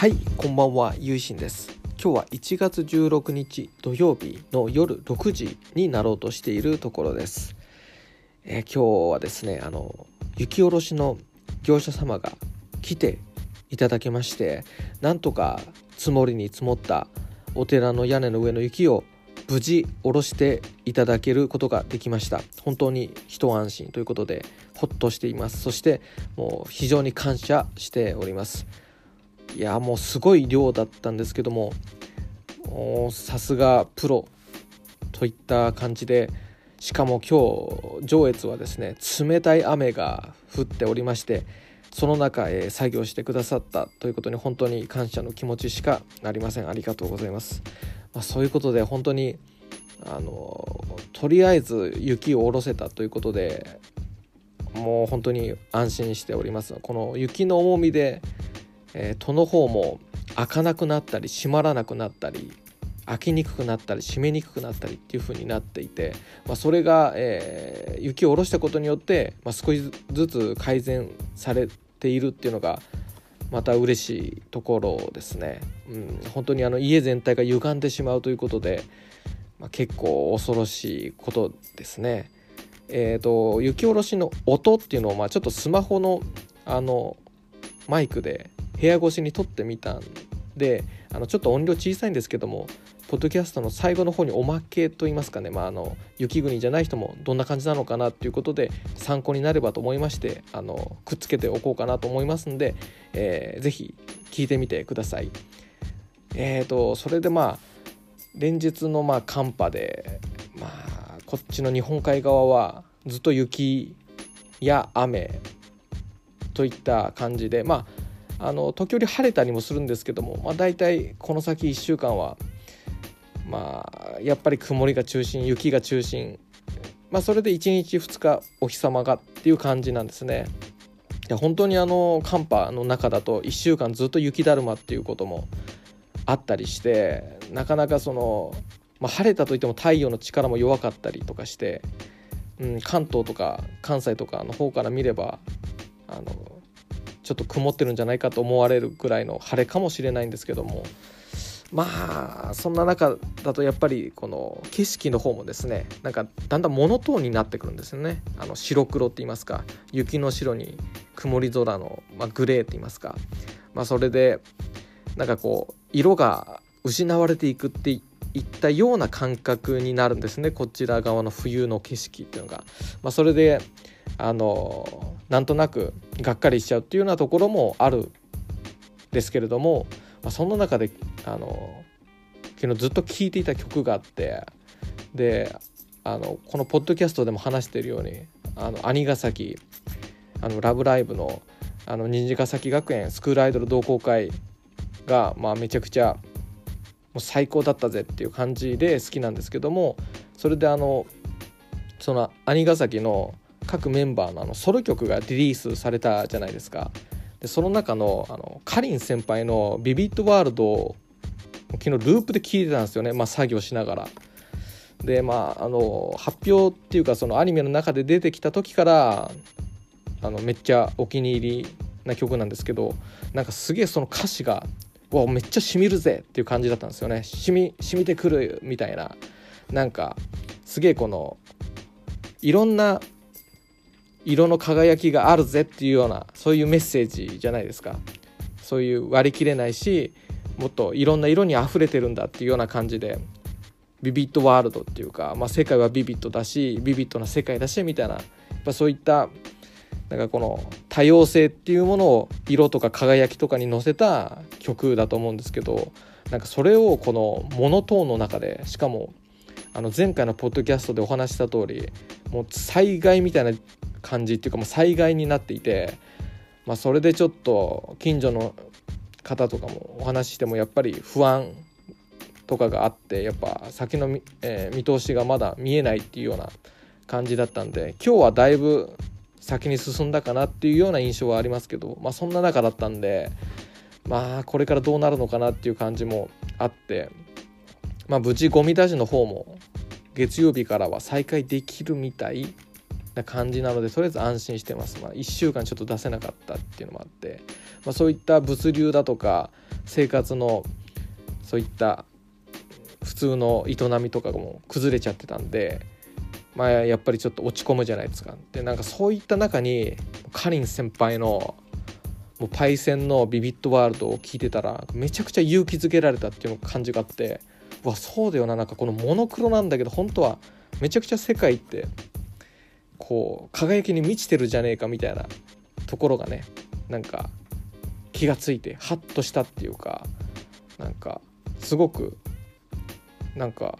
はいこんばんはゆいしんです。今日は1月16日土曜日の夜6時になろうとしているところです、えー、今日はですねあの雪下ろしの業者様が来ていただきましてなんとか積もりに積もったお寺の屋根の上の雪を無事下ろしていただけることができました。本当に一安心ということでほっとしています。そしてもう非常に感謝しております。いやもうすごい量だったんですけどもさすがプロといった感じでしかも今日上越はですね冷たい雨が降っておりましてその中、へ作業してくださったということに本当に感謝の気持ちしかありません。ありがとうございます、まあ、そういうことで本当にあのとりあえず雪を下ろせたということでもう本当に安心しております。この雪の重みでえー、戸の方も開かなくなったり閉まらなくなったり開きにくくなったり閉めにくくなったりっていう風になっていて、まあ、それが、えー、雪を下ろしたことによって、まあ、少しずつ改善されているっていうのがまた嬉しいところですね。うん、本当にあの家全体が歪んでしまうということで、まあ、結構恐ろしいことですね。えーと、雪下ろしの音っていうのを、まあ、ちょっとスマホのあのマイクで部屋越しに撮ってみたんであのちょっと音量小さいんですけどもポッドキャストの最後の方におまけといいますかね、まあ、あの雪国じゃない人もどんな感じなのかなっていうことで参考になればと思いましてあのくっつけておこうかなと思いますんで、えー、ぜひ聞いてみてください。えーと、それでまあ連日のまあ寒波で、まあ、こっちの日本海側はずっと雪や雨といった感じでまああの時折晴れたりもするんですけども、まあ、大体この先1週間はまあやっぱり曇りが中心雪が中心、まあ、それで1日2日お日様がっていう感じなんですね。いや本当にあの寒波の中だと1週間ずっと雪だるまっていうこともあったりしてなかなかその、まあ、晴れたといっても太陽の力も弱かったりとかして、うん、関東とか関西とかの方から見ればあのちょっと曇ってるんじゃないかと思われるぐらいの晴れかもしれないんですけども。まあそんな中だとやっぱりこの景色の方もですねなんかだんだんモノトーンになってくるんですよね。あの白黒って言いますか雪の白に曇り空の、まあ、グレーって言いますか、まあ、それでなんかこう色が失われていくっていったような感覚になるんですね。こちら側の冬の景色っていうのが、まあ、それであのなんとなくがっかりしちゃうっていうようなところもあるですけれども、まあ、その中であの昨日ずっと聴いていた曲があってであのこのポッドキャストでも話してるようにあの兄ヶ崎あのラブライブのあの虹ヶ崎学園スクールアイドル同好会が、まあ、めちゃくちゃもう最高だったぜっていう感じで好きなんですけどもそれであのその兄ヶ崎の各メンバーのあのソロ曲がリリースされたじゃないですか。でその中のあのかりん先輩の「ビビットワールド」を昨日ループで聴いてたんですよね、まあ、作業しながら。でまああの発表っていうかそのアニメの中で出てきた時からあのめっちゃお気に入りな曲なんですけどなんかすげえその歌詞が「わめっちゃしみるぜ」っていう感じだったんですよね。しみ染みてくるみたいな。なんかすげえこのいろんな色の輝きがあるぜっていうようなそういうメッセージじゃないですか。そういう割り切れないしもっといろんな色に溢れてるんだっていうような感じでビビットワールドっていうか、まあ、世界はビビットだしビビットな世界だしみたいなやっぱそういったなんかこの多様性っていうものを色とか輝きとかに乗せた曲だと思うんですけどなんかそれをこのモノトーンの中でしかもあの前回のポッドキャストでお話した通りもう災害みたいな感じっていうかもう災害になっていて、まあ、それでちょっと近所の方とかもお話ししてもやっぱり不安とかがあってやっぱ先の見,、えー、見通しがまだ見えないっていうような感じだったんで今日はだいぶ先に進んだかなっていうような印象はありますけど、まあ、そんな中だったんでまあこれからどうなるのかなっていう感じもあって、まあ、無事ゴミ出しの方も月曜日からは再開できるみたいな感じなのでとりあえず安心してます、まあ、1週間ちょっと出せなかったっていうのもあって、まあ、そういった物流だとか生活のそういった普通の営みとかも崩れちゃってたんで、まあ、やっぱりちょっと落ち込むじゃないですか。でなんかそういった中にかりん先輩のもうパイセンのビビットワールドを聞いてたらめちゃくちゃ勇気づけられたっていう感じがあってわそうだよな。なんかこのモノクロなんだけど本当はめちゃくちゃ世界ってこう輝きに満ちてるじゃねえかみたいなところがねなんか気がついてハッとしたっていうかなんかすごくなんか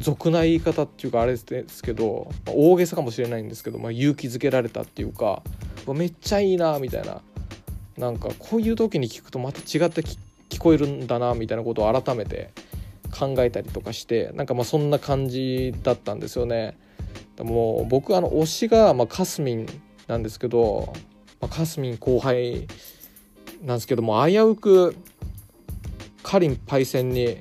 俗な言い方っていうかあれですけど、大げさかもしれないんですけど、まあ、勇気づけられたっていうかめっちゃいいなみたいな。なんかこういう時に聞くとまた違って聞こえるんだなみたいなことを改めて考えたりとかしてなんかまあそんな感じだったんですよね。もう僕あの推しがまあカスミンなんですけど、まあ、カスミン後輩なんですけども危うくカリンパイセンに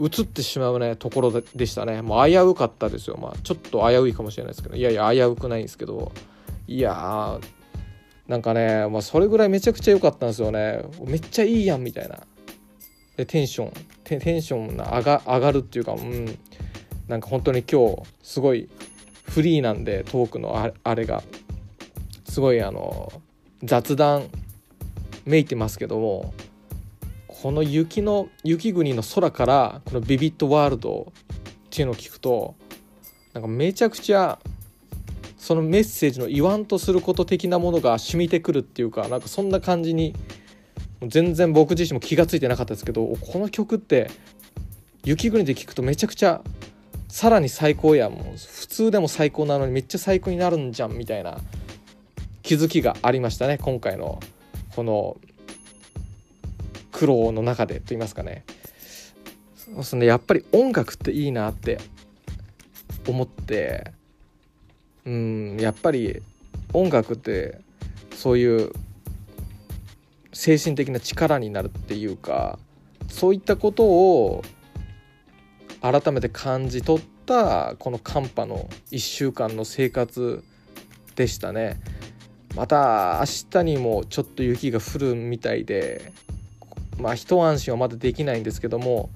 移ってしまうねところでしたね。もう危うかったですよ。まあちょっと危ういかもしれないですけどいやいや危うくないんですけどいやなんかね、まあ、それぐらいめちゃくちゃ良かったんですよね。めっちゃいいやんみたいな。でテンションテンション上が上がるっていうかうん。なんか本当に今日すごいフリーなんでトークのあれが。すごいあの雑談めいてますけどもこの雪の雪国の空からこのビビットワールドっていうのを聞くとなんかめちゃくちゃそのメッセージの言わんとすること的なものが染みてくるっていうかなんかそんな感じに全然僕自身も気が付いてなかったですけどこの曲って雪国で聞くとめちゃくちゃさらに最高や。もう普通でも最高なのにめっちゃ最高になるんじゃんみたいな気づきがありましたね今回のこの苦労の中でと言いますかね。そうですね。やっぱり音楽っていいなって思ってうんやっぱり音楽ってそういう精神的な力になるっていうかそういったことを改めて感じ取ったこの寒波の1週間の生活でしたね。また明日にもちょっと雪が降るみたいでまあ一安心はまだできないんですけども、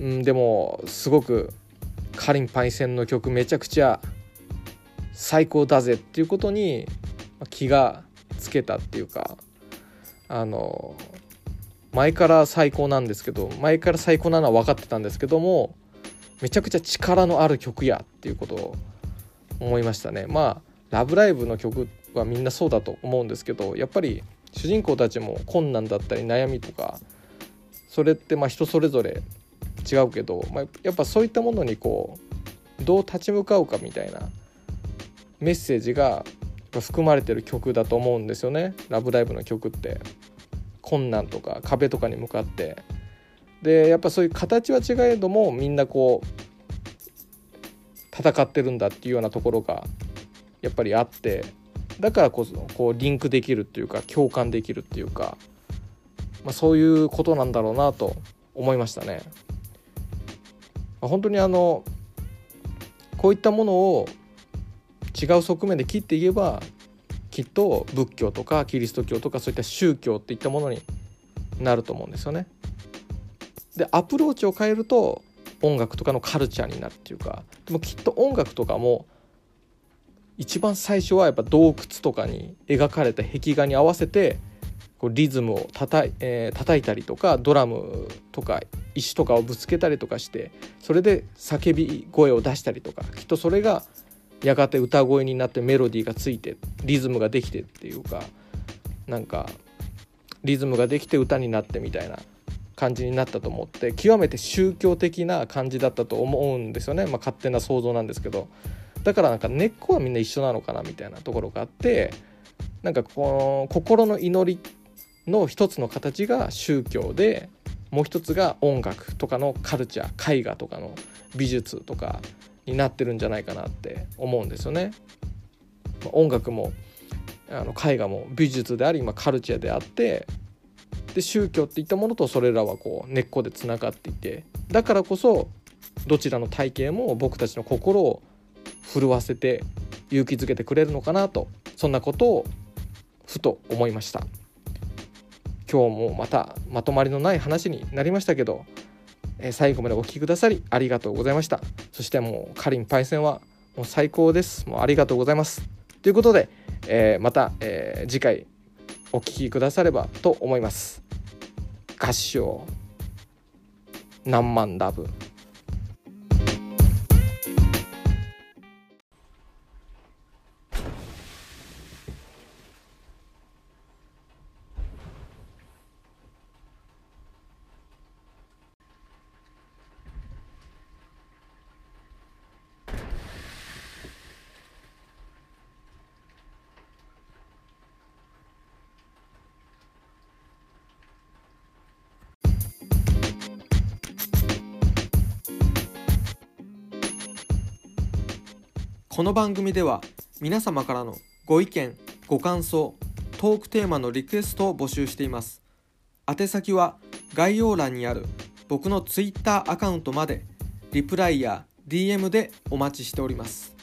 うん、でもすごくカリンパイセンの曲めちゃくちゃ最高だぜっていうことに気がつけたっていうかあの前から最高なんですけど前から最高なのは分かってたんですけどもめちゃくちゃ力のある曲やっていうことを思いましたねまあ「ラブライブ!」の曲はみんなそうだと思うんですけどやっぱり主人公たちも困難だったり悩みとかそれってまあ人それぞれ違うけど、まあ、やっぱそういったものにこうどう立ち向かうかみたいなメッセージが含まれてる曲だと思うんですよね「ラブライブ!」の曲って。困難とか壁とかに向かってでやっぱそういう形は違えどもみんなこう戦ってるんだっていうようなところがやっぱりあってだからこそこうリンクできるっていうか共感できるっていうか、まあ、そういうことなんだろうなと思いましたね。まあ、本当にあのこういったものを違う側面で切っていけばきっと仏教とかキリスト教とかそういった宗教っていったものになると思うんですよね。でアプローチを変えると音楽とかのカルチャーになるっていうかでもきっと音楽とかも一番最初はやっぱ洞窟とかに描かれた壁画に合わせてこうリズムをたたい,、えー、叩いたりとかドラムとか石とかをぶつけたりとかしてそれで叫び声を出したりとかきっとそれがやがて歌声になってメロディーがついてリズムができてっていうかなんかリズムができて歌になってみたいな感じになったと思って極めて宗教的な感じだったと思うんですよね、まあ、勝手な想像なんですけど。だからなんか根っこはみんな一緒なのかなみたいなところがあってなんかこの心の祈りの一つの形が宗教でもう一つが音楽とかのカルチャー絵画とかの美術とかになってるんじゃないかなって思うんですよね。音楽もあの絵画も美術であり、まあ、カルチャーであってで宗教っていったものとそれらはこう根っこでつながっていてだからこそどちらの体系も僕たちの心を震わせて勇気づけてくれるのかなとそんなことをふと思いました今日もまたまとまりのない話になりましたけど、えー、最後までお聴きくださりありがとうございました。そしてもうかりんパイセンはもう最高です。もうありがとうございます。ということで、えー、また、えー、次回お聴きくださればと思います。合唱。何万ラブ。この番組では皆様からのご意見ご感想トークテーマのリクエストを募集しています。宛先は概要欄にある僕の Twitter アカウントまでリプライや DM でお待ちしております。